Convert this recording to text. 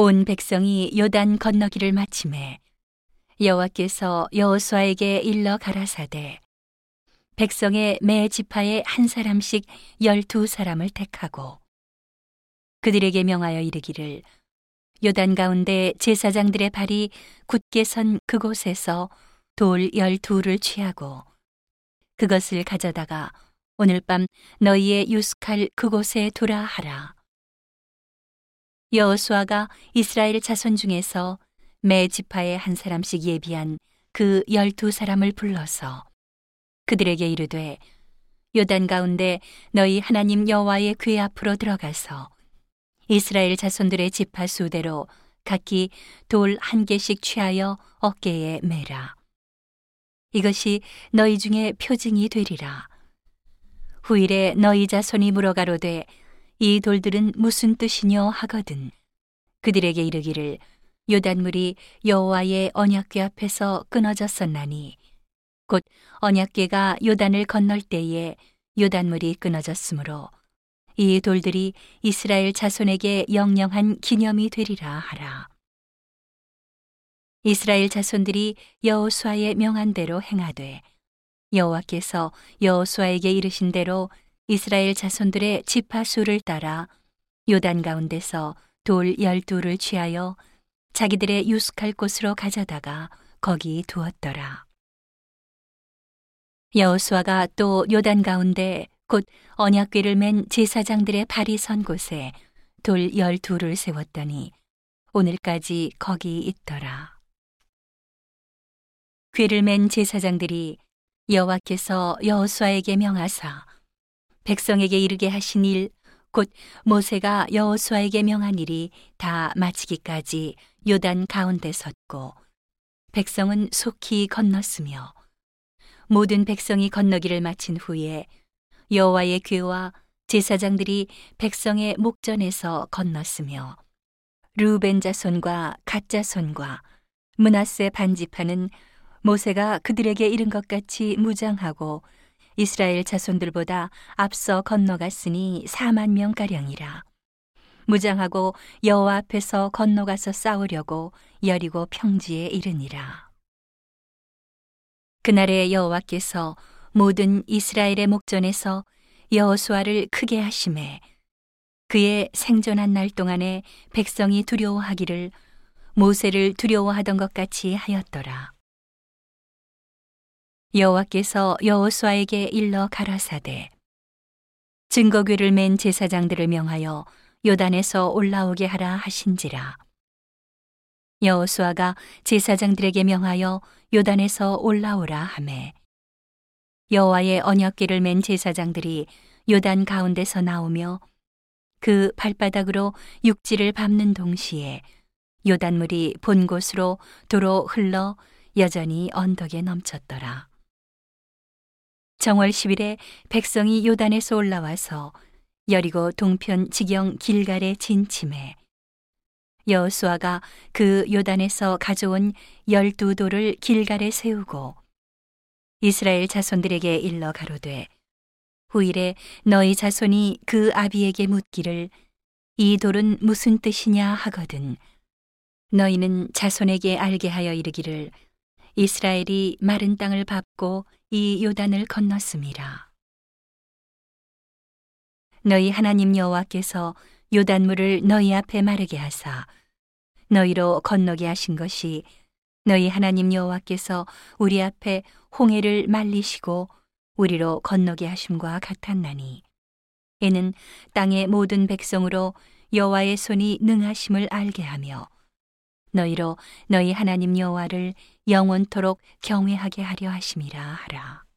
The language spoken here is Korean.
온 백성이 요단 건너기를 마침에 여호와께서 여호수아에게 일러 가라사대 백성의 매 지파에 한 사람씩 열두 사람을 택하고 그들에게 명하여 이르기를 요단 가운데 제사장들의 발이 굳게 선 그곳에서 돌 열두를 취하고 그것을 가져다가 오늘 밤 너희의 유숙할 그곳에 두라 하라. 여호수아가 이스라엘 자손 중에서 매 지파에 한 사람씩 예비한 그 열두 사람을 불러서 그들에게 이르되 요단 가운데 너희 하나님 여호와의 궤 앞으로 들어가서 이스라엘 자손들의 지파 수대로 각기 돌 한 개씩 취하여 어깨에 매라. 이것이 너희 중에 표징이 되리라. 후일에 너희 자손이 물어가로되 이 돌들은 무슨 뜻이뇨 하거든 그들에게 이르기를 요단물이 여호와의 언약궤 앞에서 끊어졌었나니 곧 언약궤가 요단을 건널 때에 요단물이 끊어졌으므로 이 돌들이 이스라엘 자손에게 영영한 기념이 되리라 하라. 이스라엘 자손들이 여호수아의 명한 대로 행하되 여호와께서 여호수아에게 이르신 대로 이스라엘 자손들의 지파 수를 따라 요단 가운데서 돌 열두를 취하여 자기들의 유숙할 곳으로 가져다가 거기 두었더라. 여호수아가 또 요단 가운데 곧 언약궤를 맨 제사장들의 발이 선 곳에 돌 열두를 세웠더니 오늘까지 거기 있더라. 궤를 맨 제사장들이 여호와께서 여호수아에게 명하사 백성에게 이르게 하신 일, 곧 모세가 여호수아에게 명한 일이 다 마치기까지 요단 가운데 섰고 백성은 속히 건넜으며 모든 백성이 건너기를 마친 후에 여호와의 궤와 제사장들이 백성의 목전에서 건넜으며 루벤 자손과 갓 자손과 문하세 반지파는 모세가 그들에게 이른 것 같이 무장하고 이스라엘 자손들보다 앞서 건너갔으니 4만 명가량이라. 무장하고 여호와 앞에서 건너가서 싸우려고 여리고 평지에 이르니라. 그날에 여호와께서 모든 이스라엘의 목전에서 여호수아를 크게 하심에 그의 생존한 날 동안에 백성이 두려워하기를 모세를 두려워하던 것 같이 하였더라. 여호와께서 여호수아에게 일러 가라사대. 증거궤를 맨 제사장들을 명하여 요단에서 올라오게 하라 하신지라. 여호수아가 제사장들에게 명하여 요단에서 올라오라 하매. 여호와의 언약궤를 맨 제사장들이 요단 가운데서 나오며 그 발바닥으로 육지를 밟는 동시에 요단물이 본 곳으로 도로 흘러 여전히 언덕에 넘쳤더라. 정월 10일에 백성이 요단에서 올라와서 여리고 동편 지경 길갈에 진침해 여호수아가 그 요단에서 가져온 열두 돌을 길갈에 세우고 이스라엘 자손들에게 일러 가로되 후일에 너희 자손이 그 아비에게 묻기를 이 돌은 무슨 뜻이냐 하거든 너희는 자손에게 알게 하여 이르기를 이스라엘이 마른 땅을 밟고 이 요단을 건넜습니다. 너희 하나님 여호와께서 요단물을 너희 앞에 마르게 하사 너희로 건너게 하신 것이 너희 하나님 여호와께서 우리 앞에 홍해를 말리시고 우리로 건너게 하심과 같았나니 이는 땅의 모든 백성으로 여호와의 손이 능하심을 알게 하며 너희로 너희 하나님 여호와를 영원토록 경외하게 하려 하심이라 하라.